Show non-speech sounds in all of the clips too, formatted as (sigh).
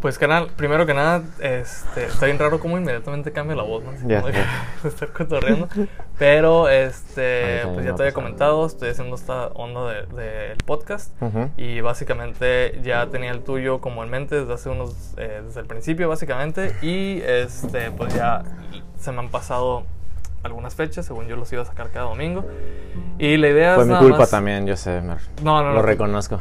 Pues canal, primero que nada, este, está bien raro cómo inmediatamente cambia la voz, ¿no? Así Ya, como que ya. (laughs) estar cotorreando. Pero este, pues me ya te había comentado, estoy haciendo esta onda del de, del podcast. Ujú. Y básicamente ya tenía el tuyo como en mente desde hace unos, eh, desde el principio básicamente. Y este, pues ya se me han pasado algunas fechas, según yo los iba a sacar cada domingo. Y la idea Fue es mi culpa más- también, yo sé, Mer. No, no, Lo no. reconozco.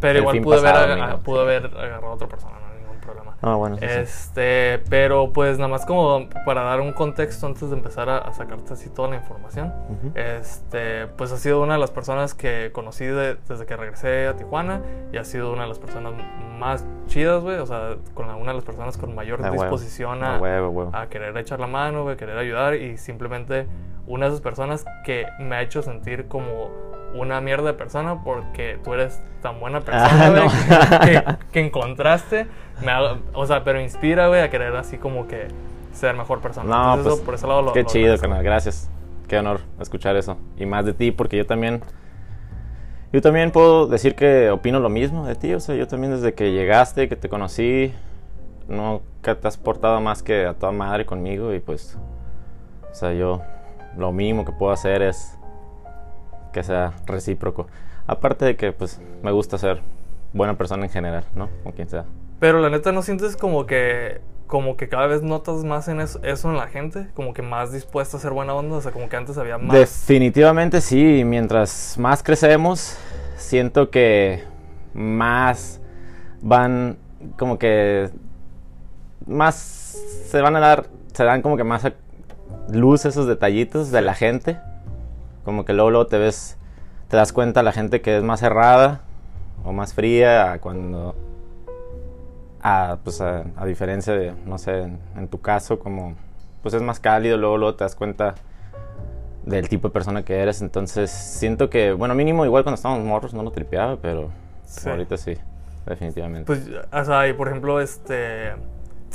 Pero El igual pude haber, pasado, aga- amigo. pude haber agarrado a otra persona, no problema. Ah, bueno, sí. Este, pero pues nada más como para dar un contexto antes de empezar a, a sacarte así toda la información. Este, pues ha sido una de las personas que conocí de- desde que regresé a Tijuana y ha sido una de las personas más chidas, güey. O sea, con la- una de las personas con mayor A huevo. disposición A a, huevo, huevo. a querer echar la mano, güey, querer ayudar y simplemente una de esas personas que me ha hecho sentir como una mierda de persona porque tú eres tan buena persona, Ah, no. (laughs) que, que encontraste, me o sea, pero inspira, güey, a querer así como que ser mejor persona. No, Entonces, pues, eso, por ese lado lo qué lo chido, canal. Gracias. Qué honor escuchar eso. Y más de ti, porque yo también... Yo también puedo decir que opino lo mismo de ti. O sea, yo también desde que llegaste, que te conocí, no que te has portado más que a toda madre conmigo. Y pues, o sea, yo lo mínimo que puedo hacer es que sea recíproco. Aparte de que, pues, me gusta ser buena persona en general, ¿no? Con quien sea. Pero la neta, ¿no sientes como que como que cada vez notas más en eso, eso en la gente? Como que más dispuesta a ser buena onda, o sea, como que antes había más... Definitivamente sí, mientras más crecemos, siento que más van como que más se van a dar, se dan como que más a luz esos detallitos de la gente. Como que luego, luego te ves, te das cuenta la gente que es más cerrada o más fría a cuando a, pues a, a diferencia de, no sé, en, en tu caso, como pues es más cálido, luego, luego te das cuenta del tipo de persona que eres. Entonces, siento que, bueno, mínimo igual cuando estábamos morros no lo tripeaba, pero Sí. ahorita sí, definitivamente. Pues, o sea, y por ejemplo, este...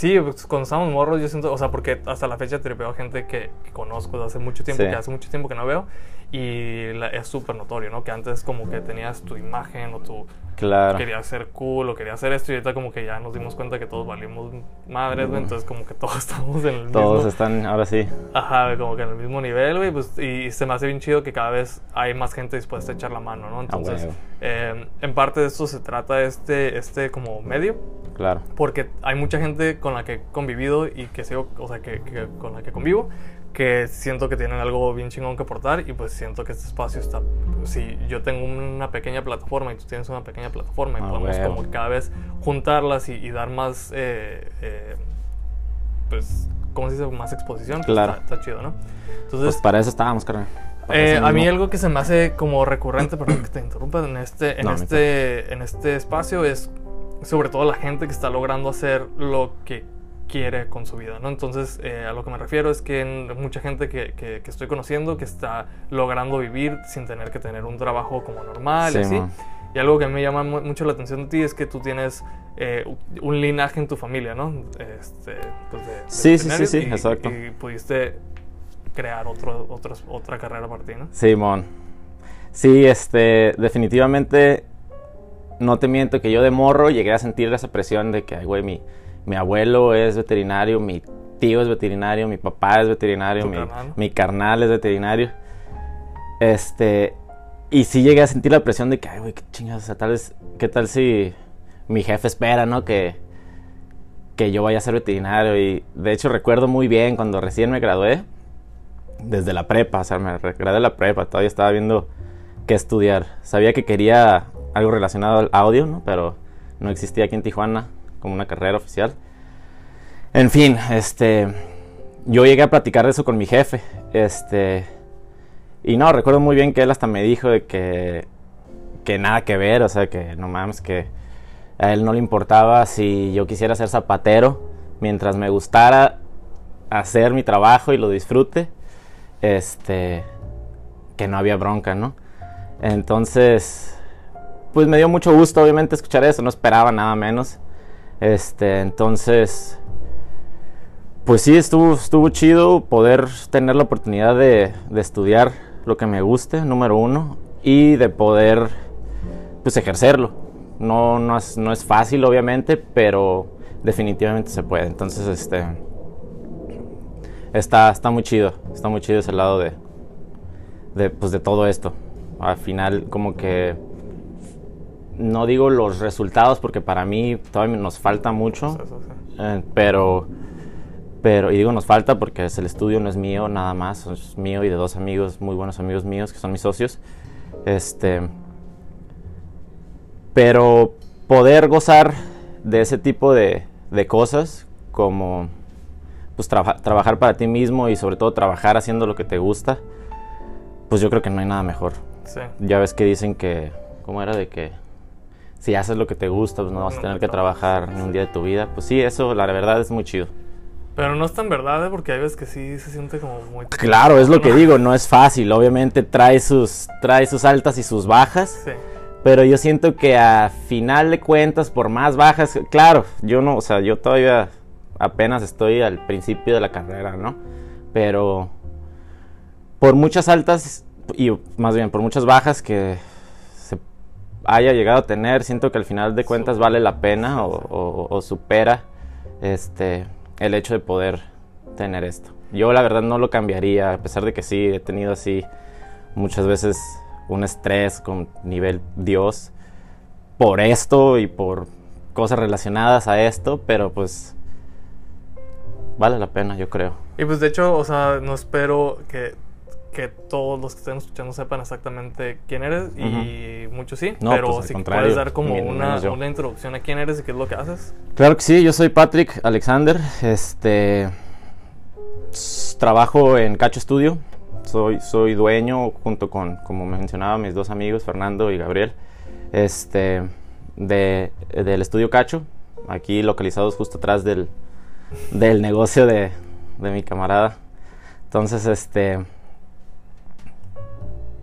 Sí, pues, cuando estábamos morros yo siento, o sea, porque hasta la fecha tripeo gente que, que conozco desde hace mucho tiempo, Sí. que hace mucho tiempo que no veo, y la- es súper notorio, ¿no? Que antes como que tenías tu imagen o tu... claro. Quería ser cool o quería hacer esto y ahorita como que ya nos dimos cuenta que todos valimos madres, güey, Mm. entonces como que (laughs) todos estamos en el Todos mismo... están, ahora sí. Ajá, como que en el mismo nivel, güey, pues, y, se me hace bien chido que cada vez hay más gente dispuesta a echar la mano, ¿no? Entonces, huevo. eh, en parte de esto se trata este, este como medio, Claro. porque hay mucha gente con la que he convivido y que sigo, o sea, que, que con la que convivo, que siento que tienen algo bien chingón que aportar y pues siento que este espacio está, si yo tengo una pequeña plataforma y tú tienes una pequeña plataforma y Ah, podemos huevo. como cada vez juntarlas y, y dar más, eh, eh, pues, ¿cómo se dice? Más exposición. pues, Claro. está, está chido, ¿no? Entonces, Pues para eso estábamos, carnal. Eh, a mí algo que se me hace como recurrente, perdón que te interrumpa, en este, en No, este, en este espacio es sobre todo la gente que está logrando hacer lo que quiere con su vida, ¿no? Entonces, eh, a lo que me refiero es que mucha gente que, que- que estoy conociendo que está logrando vivir sin tener que tener un trabajo como normal y Sí, así. man. Y algo que me llama mu- mucho la atención de ti es que tú tienes eh, un linaje en tu familia, ¿no? Este, pues de- de Sí, sí, sí, sí, y- exacto. Y pudiste crear otro, otros- otra carrera para ti, ¿no? Simón. Sí, este, definitivamente no te miento que yo de morro llegué a sentir esa presión de que, ay, güey, mi, mi abuelo es veterinario, mi tío es veterinario, mi papá es veterinario, mi, carnal. mi carnal es veterinario. Este, y sí llegué a sentir la presión de que, ay, güey, qué chingados, o sea, tal vez, qué tal si mi jefe espera, ¿no? Que, que yo vaya a ser veterinario. Y de hecho recuerdo muy bien cuando recién me gradué, desde la prepa, o sea, me gradué de la prepa, todavía estaba viendo qué estudiar. Sabía que quería algo relacionado al audio, ¿no? Pero no existía aquí en Tijuana como una carrera oficial. En fin, este, yo llegué a platicar de eso con mi jefe, este, y no, recuerdo muy bien que él hasta me dijo de que, que nada que ver, o sea, que no mames, que a él no le importaba si yo quisiera ser zapatero, mientras me gustara hacer mi trabajo y lo disfrute, este, que no había bronca, ¿no? Entonces, pues me dio mucho gusto, obviamente, escuchar eso, no esperaba nada menos. Este, entonces, pues sí, estuvo, estuvo chido poder tener la oportunidad de, estudiar lo que me guste, número uno, y de poder, pues, ejercerlo. No, no, es, no es fácil, obviamente, pero definitivamente se puede. Entonces, este, está, está muy chido, está muy chido ese lado de, de, pues, de todo esto. Al final, como que no digo los resultados porque para mí todavía nos falta mucho, sí. eh, pero, pero, y digo nos falta porque es el estudio no es mío nada más, es mío y de dos amigos, muy buenos amigos míos que son mis socios. Este, pero poder gozar de ese tipo de, de cosas como pues traba- trabajar para ti mismo y sobre todo trabajar haciendo lo que te gusta, pues yo creo que no hay nada mejor. Sí. Ya ves que dicen que, ¿cómo era? De que si haces lo que te gusta, pues no vas a tener te que trabajar ni un día de tu vida. Pues sí, eso la verdad es muy chido. Pero no es tan verdad, ¿eh? porque hay veces que sí se siente como muy... Claro, es lo que (laughs) digo, no es fácil. Obviamente trae sus, trae sus altas y sus bajas. Sí. Pero yo siento que a final de cuentas, por más bajas, claro, yo no, o sea, yo todavía apenas estoy al principio de la carrera, ¿no? Pero por muchas altas y más bien por muchas bajas que se haya llegado a tener, siento que al final de cuentas vale la pena o, o- o supera este el hecho de poder tener esto. Yo la verdad no lo cambiaría, a pesar de que sí he tenido así muchas veces un estrés con nivel Dios por esto y por cosas relacionadas a esto, pero pues vale la pena, yo creo. Y pues de hecho, o sea, no espero que, que todos los que estén escuchando sepan exactamente quién eres y muchos sí, No, pero pues, si puedes dar como una, una introducción a quién eres y qué es lo que haces. Claro que sí, yo soy Patrick Alexander, este trabajo en Cacho Studio, soy, soy dueño junto con, como mencionaba, mis dos amigos, Fernando y Gabriel, este, de, del estudio Cacho, aquí localizados justo atrás del, del negocio de, de mi camarada. Entonces, este,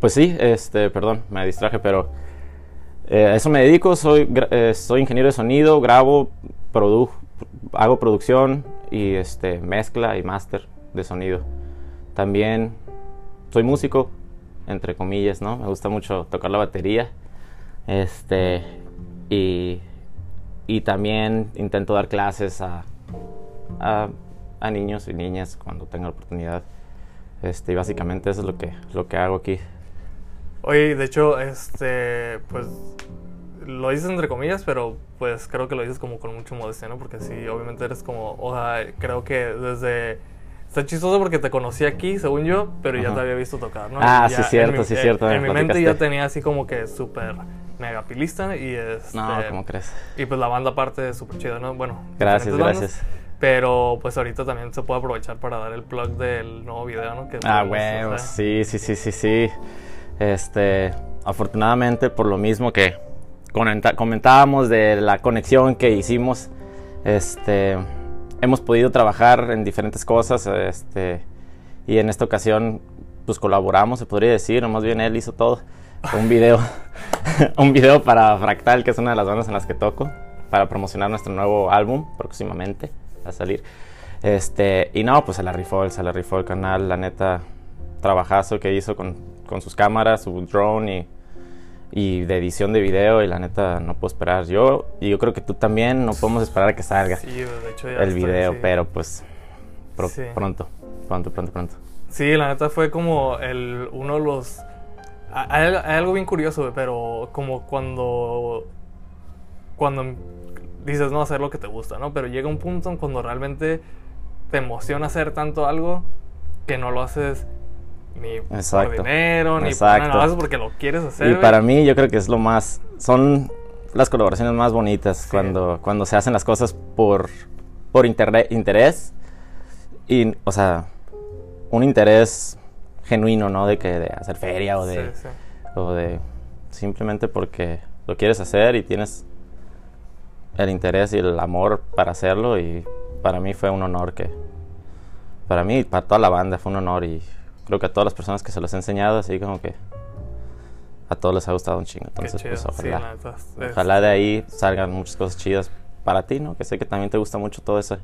pues sí, este, perdón, me distraje, pero eh, a eso me dedico, soy, eh, soy ingeniero de sonido, grabo, hago producción y este, mezcla y máster de sonido. También soy músico, entre comillas, ¿no? Me gusta mucho tocar la batería. Este, y, y también intento dar clases a, a, a niños y niñas cuando tenga la oportunidad. Este, y básicamente eso es lo que, lo que hago aquí. Oye, de hecho, este, pues lo dices entre comillas, pero pues creo que lo dices como con mucho modestia, ¿no? Porque sí, obviamente eres como, o sea, creo que desde... Está chistoso porque te conocí aquí, según yo, pero ya te había visto tocar, ¿no? Ah, Y sí, ya cierto, mi- sí, eh, cierto, En mi mente ya tenía así como que súper mega pilista y este... No, ¿cómo crees? Y pues la banda aparte es súper chida, ¿no? Bueno, Gracias, bandas, gracias. Pero pues ahorita también se puede aprovechar para dar el plug del nuevo video, ¿no? Que Ah, tuvimos, o huevos, sea, sí, sí, sí, sí, sí. Este, afortunadamente, por lo mismo que comentábamos de la conexión que hicimos, este, hemos podido trabajar en diferentes cosas, este, y en esta ocasión, pues colaboramos, se podría decir, o más bien él hizo todo. Un video, (laughs) un video para Fractal, que es una de las bandas en las que toco, para promocionar nuestro nuevo álbum próximamente a salir. Este, y no, pues se la rifó, se la rifó canal, la neta, trabajazo que hizo con, con sus cámaras, su drone y, y de edición de video, y la neta no puedo esperar. Yo, y yo creo que tú también, no podemos esperar a que salga Sí, de hecho ya el estoy video, así. pero pues pro- Sí. pronto, pronto, pronto, pronto. Sí, la neta fue como el, uno de los... ha- Hay, hay algo bien curioso, pero como cuando... Cuando dices no hacer lo que te gusta, ¿no? Pero llega un punto en cuando realmente te emociona hacer tanto algo que no lo haces ni por Exacto. dinero, ni por Exacto. nada, lo haces porque lo quieres hacer. Y para mí yo creo que es lo más, son las colaboraciones más bonitas Sí. cuando, cuando se hacen las cosas por, por interés y, o sea, un interés genuino, ¿no? De que de hacer feria o de, Sí, sí. o de simplemente porque lo quieres hacer y tienes el interés y el amor para hacerlo y para mí fue un honor que para mí y para toda la banda fue un honor y creo que a todas las personas que se los he enseñado así como que a todos les ha gustado un chingo entonces pues Sí, ojalá. la neta, es- ojalá de ahí salgan muchas cosas chidas para ti no que sé que también te gusta mucho todo ese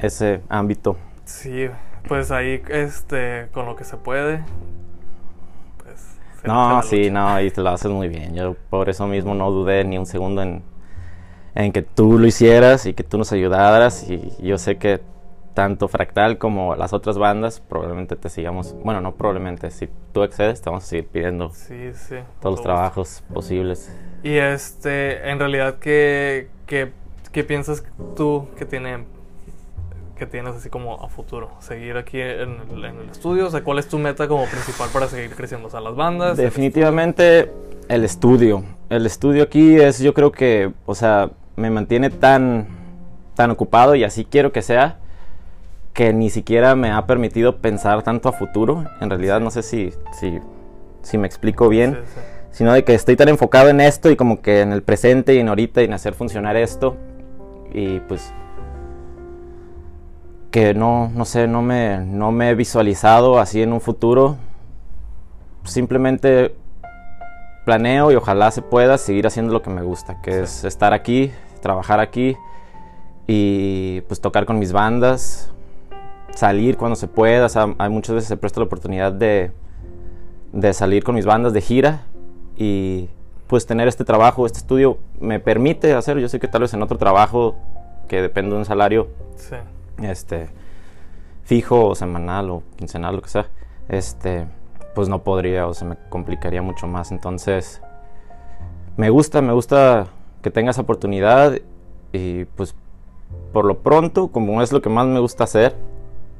ese ámbito. Sí, pues ahí, este, con lo que se puede, pues... se No, sí, no, y te lo haces muy bien. Yo por eso mismo no dudé ni un segundo en, en que tú lo hicieras y que tú nos ayudaras y yo sé que tanto Fractal como las otras bandas probablemente te sigamos, bueno, no probablemente, si tú accedes te vamos a seguir pidiendo Sí, sí. todos los trabajos posibles. Y este, en realidad, ¿qué, qué, qué piensas tú que tiene que tienes así como a futuro? ¿Seguir aquí en el, en el estudio? O sea, ¿cuál es tu meta como principal para seguir creciendo? O sea, las bandas. Definitivamente el estudio. El estudio aquí es, yo creo que, o sea, me mantiene tan, tan ocupado y así quiero que sea, que ni siquiera me ha permitido pensar tanto a futuro. En realidad, no sé si, si, si me explico bien. Sí, sí. Sino de que estoy tan enfocado en esto y como que en el presente y en ahorita y en hacer funcionar esto. Y pues que no, no sé, no me, no me he visualizado así en un futuro. Simplemente planeo y ojalá se pueda seguir haciendo lo que me gusta, que Sí. es estar aquí, trabajar aquí y pues tocar con mis bandas, salir cuando se pueda. O sea, hay muchas veces se presta la oportunidad de, de salir con mis bandas de gira y pues tener este trabajo, este estudio me permite hacer. Yo sé que tal vez en otro trabajo que depende de un salario Sí. este fijo o semanal o quincenal lo que sea este pues no podría o se me complicaría mucho más entonces me gusta me gusta que tenga esa oportunidad y pues por lo pronto como es lo que más me gusta hacer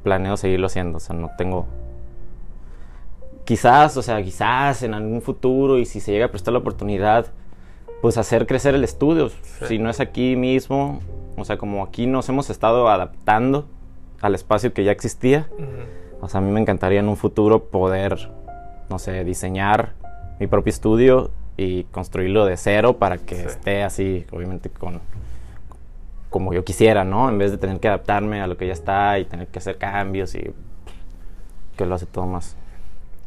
planeo seguirlo haciendo o sea no tengo quizás o sea quizás en algún futuro y si se llega a prestar la oportunidad pues hacer crecer el estudio. Si no es aquí mismo o sea como aquí nos hemos estado adaptando al espacio que ya existía o sea, a mí me encantaría en un futuro poder, no sé, diseñar mi propio estudio y construirlo de cero para que Sí. esté así, obviamente con como yo quisiera, ¿no? En vez de tener que adaptarme a lo que ya está y tener que hacer cambios y que lo hace todo más.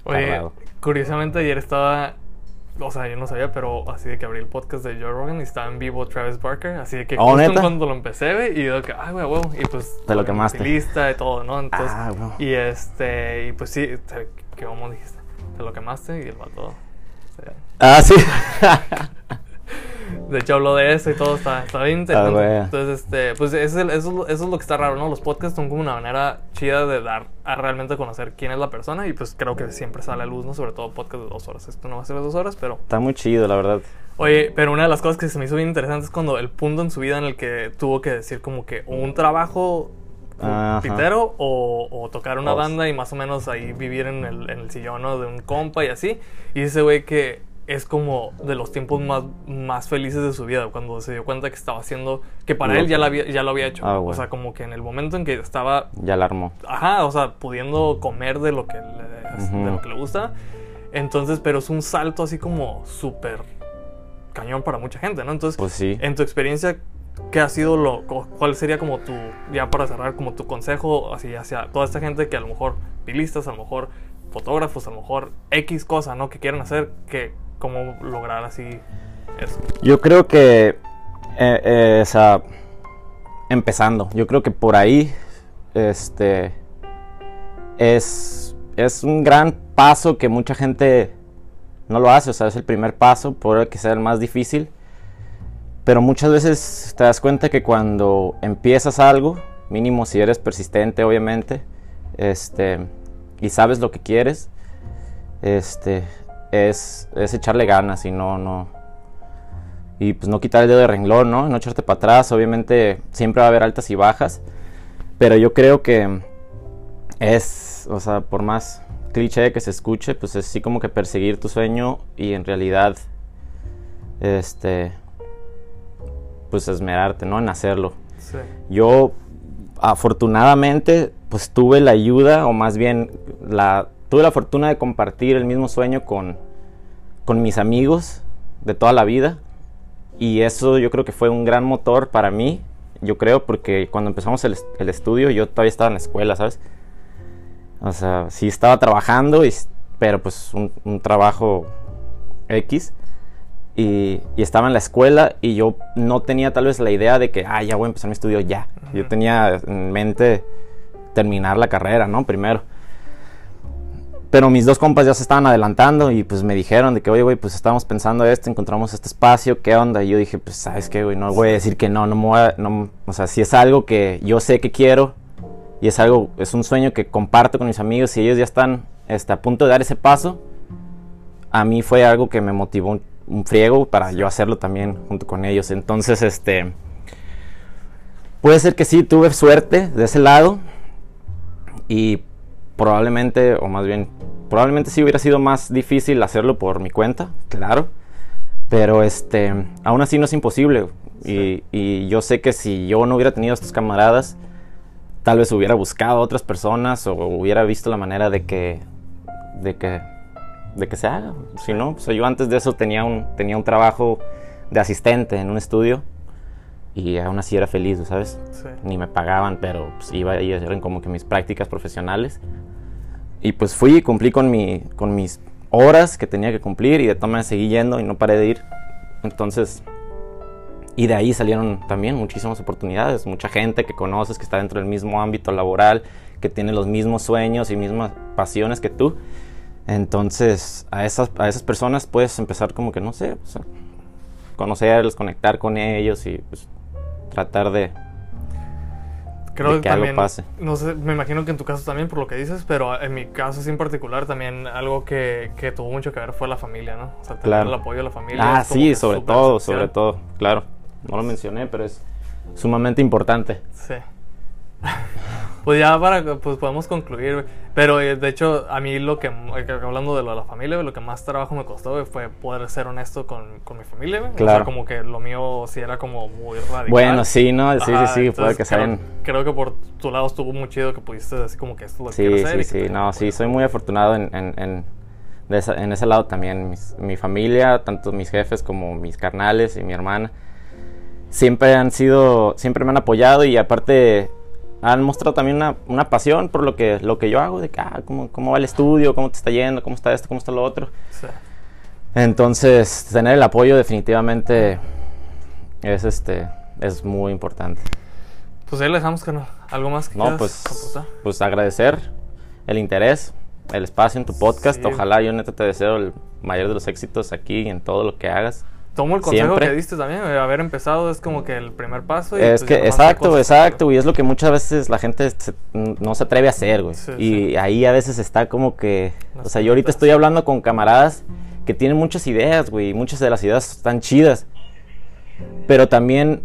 Oye, Tardado. curiosamente ayer estaba, o sea, yo no sabía, pero así de que abrí el podcast de Joe Rogan y estaba en vivo Travis Barker, así de que Oh, justo ¿neta? cuando lo empecé, y yo que, ay, güey, huevo, y pues... Te lo quemaste. Lista y todo, ¿no? Entonces, Ah, bueno. y este, y pues sí, te, ¿qué como dijiste? Te lo quemaste y el vato... o sea, Ah, sí. (laughs) De hecho, habló de eso y todo, está, está bien. Ah. Entonces, este, pues ese es el- eso, es lo- eso es lo que está raro, ¿no? Los podcasts son como una manera chida de dar a realmente conocer quién es la persona y pues creo que siempre sale a luz, ¿no? Sobre todo podcast de dos horas. Esto no va a ser de dos horas, pero... Está muy chido, la verdad. Oye, pero una de las cosas que se me hizo bien interesante es cuando el punto en su vida en el que tuvo que decir como que un trabajo pitero o, o tocar una banda y más o menos ahí vivir en el, en el sillón ¿no? de un compa y así. Y ese güey que es como de los tiempos más, más felices de su vida, cuando se dio cuenta que estaba haciendo, que para él ya lo había, ya lo había hecho. Ah, O sea, como que en el momento en que estaba Ya la armó. Ajá, o sea, pudiendo comer de lo que le, de lo que le gusta. Entonces, pero es un salto así como súper cañón para mucha gente, ¿no? Entonces, Pues sí. en tu experiencia, ¿qué ha sido lo, cu- cuál sería como tu, ya para cerrar, como tu consejo así hacia toda esta gente que a lo mejor pilistas, a lo mejor fotógrafos, a lo mejor X cosa, ¿no? Que quieren hacer, que cómo lograr así eso. Yo creo que, eh, eh, o sea, empezando, yo creo que por ahí, este, es, es un gran paso que mucha gente no lo hace, o sea, es el primer paso, puede que sea el más difícil, pero muchas veces te das cuenta que cuando empiezas algo, mínimo si eres persistente, obviamente, este, y sabes lo que quieres, este, es, es echarle ganas y no, no, y pues no quitar el dedo de renglón, ¿no? No echarte para atrás, obviamente siempre va a haber altas y bajas, pero yo creo que es, o sea, por más cliché que se escuche, pues es así como que perseguir tu sueño y en realidad, este, pues esmerarte, ¿no? En hacerlo. Sí. Yo afortunadamente pues tuve la ayuda o más bien la tuve la fortuna de compartir el mismo sueño con con mis amigos de toda la vida y eso yo creo que fue un gran motor para mí yo creo porque cuando empezamos el, est- el estudio yo todavía estaba en la escuela sabes o sea sí estaba trabajando y pero pues un, un trabajo X y, y estaba en la escuela y yo no tenía tal vez la idea de que, ah, ya voy a empezar mi estudio ya. Yo tenía en mente terminar la carrera, ¿no? Primero. Pero mis dos compas ya se estaban adelantando y pues me dijeron de que, oye, güey, pues estábamos pensando esto, encontramos este espacio, ¿qué onda? Y yo dije, pues, ¿sabes qué, güey? No voy a decir que no, no me voy a, no, o sea, si es algo que yo sé que quiero y es algo, es un sueño que comparto con mis amigos y ellos ya están este, a punto de dar ese paso, a mí fue algo que me motivó un, un friego para yo hacerlo también junto con ellos. Entonces, este, puede ser que sí, tuve suerte de ese lado y probablemente, o más bien, probablemente sí hubiera sido más difícil hacerlo por mi cuenta, claro. Pero este, aún así no es imposible. Y, y yo sé que si yo no hubiera tenido a estos camaradas, tal vez hubiera buscado a otras personas o hubiera visto la manera de que, de que, de que se haga. Si no, pues yo antes de eso tenía un, tenía un trabajo de asistente en un estudio y aún así era feliz, ¿sabes? Sí. Ni me pagaban, pero pues iba y eran como que mis prácticas profesionales. Y pues fui y cumplí con, mi, con mis horas que tenía que cumplir y de todas maneras seguí yendo y no paré de ir. Entonces, y de ahí salieron también muchísimas oportunidades, mucha gente que conoces que está dentro del mismo ámbito laboral, que tiene los mismos sueños y mismas pasiones que tú. Entonces, a esas, a esas personas puedes empezar como que, no sé, a conocerlos, conectar con ellos y pues, tratar de, Creo de que algo pase. no sé, me imagino que en tu caso también por lo que dices, pero en mi caso sí en particular también algo que, que tuvo mucho que ver fue la familia, ¿no? O sea, tener Claro. el apoyo de la familia. Ah, sí, sobre todo, esencial. sobre todo, claro. No lo mencioné, pero es sumamente importante. Sí. (laughs) pues ya para, pues podemos concluir. Pero eh, de hecho, a mí lo que, eh, hablando de lo de la familia, lo que más trabajo me costó, fue poder ser honesto con, con mi familia, güey. O sea, Claro. como que lo mío sí era como muy radical. Bueno, sí, ¿no? Sí, Ajá, sí, sí, puede que creo, creo que por tu lado estuvo muy chido que pudiste decir como que esto es lo que Sí, quiero hacer. sí, que sí, te- no, sí, soy muy afortunado en, en, en, de esa- en ese lado también. Mis- mi familia, tanto mis jefes como mis carnales y mi hermana, siempre han sido, siempre me han apoyado y aparte han mostrado también una, una pasión por lo que, lo que yo hago, de que, ah, cómo, cómo va el estudio, cómo te está yendo, cómo está esto, cómo está lo otro. Sí. Entonces, tener el apoyo definitivamente es, este, es muy importante. Pues ahí le dejamos, carnal. ¿Algo más que No, pues, pues agradecer el interés, el espacio en tu podcast. Sí. Ojalá yo neta te deseo el mayor de los éxitos aquí y en todo lo que hagas. Tomo el consejo siempre. que diste también, haber empezado es como que el primer paso. Y Es pues que, exacto, exacto, y es lo que muchas veces la gente se- no se atreve a hacer, güey. Sí, y sí. ahí a veces está como que, Las o sea, yo ahorita estoy hablando con camaradas que tienen muchas ideas, güey, y muchas de las ideas están chidas. Pero también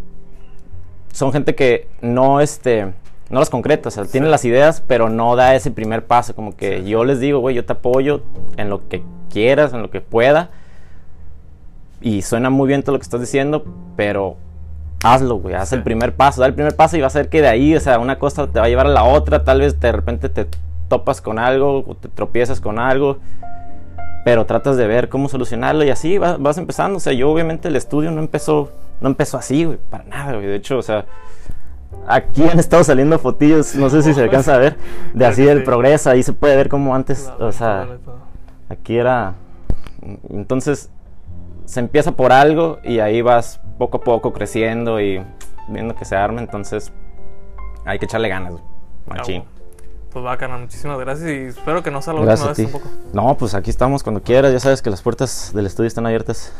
son gente que no, este, no las concreta, o sea, tiene las ideas, pero no da ese primer paso. Como que Sí. yo les digo, güey, yo te apoyo en lo que quieras, en lo que pueda. Y suena muy bien todo lo que estás diciendo, pero hazlo, güey, haz Sí. el primer paso, da el primer paso y va a ser que de ahí, o sea, una cosa te va a llevar a la otra, tal vez de repente te topas con algo o te tropiezas con algo, pero tratas de ver cómo solucionarlo y así vas, vas empezando, o sea, yo obviamente el estudio no empezó, no empezó así, güey, para nada, güey, de hecho, o sea, aquí han estado saliendo fotillos, no sé si se alcanza a ver, de así del progreso, ahí se puede ver cómo antes, o sea. Aquí era. Entonces, se empieza por algo y ahí vas poco a poco creciendo y viendo que se arma. Entonces, hay que echarle ganas, güey. Machín. Ah, Pues va, carnal, muchísimas gracias y espero que no sea la última vez tampoco. No, pues aquí estamos cuando quieras. Ya sabes que las puertas del estudio están abiertas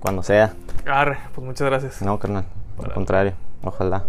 cuando sea. Arre, pues muchas gracias. No, carnal. Al Órale. contrario. Ojalá.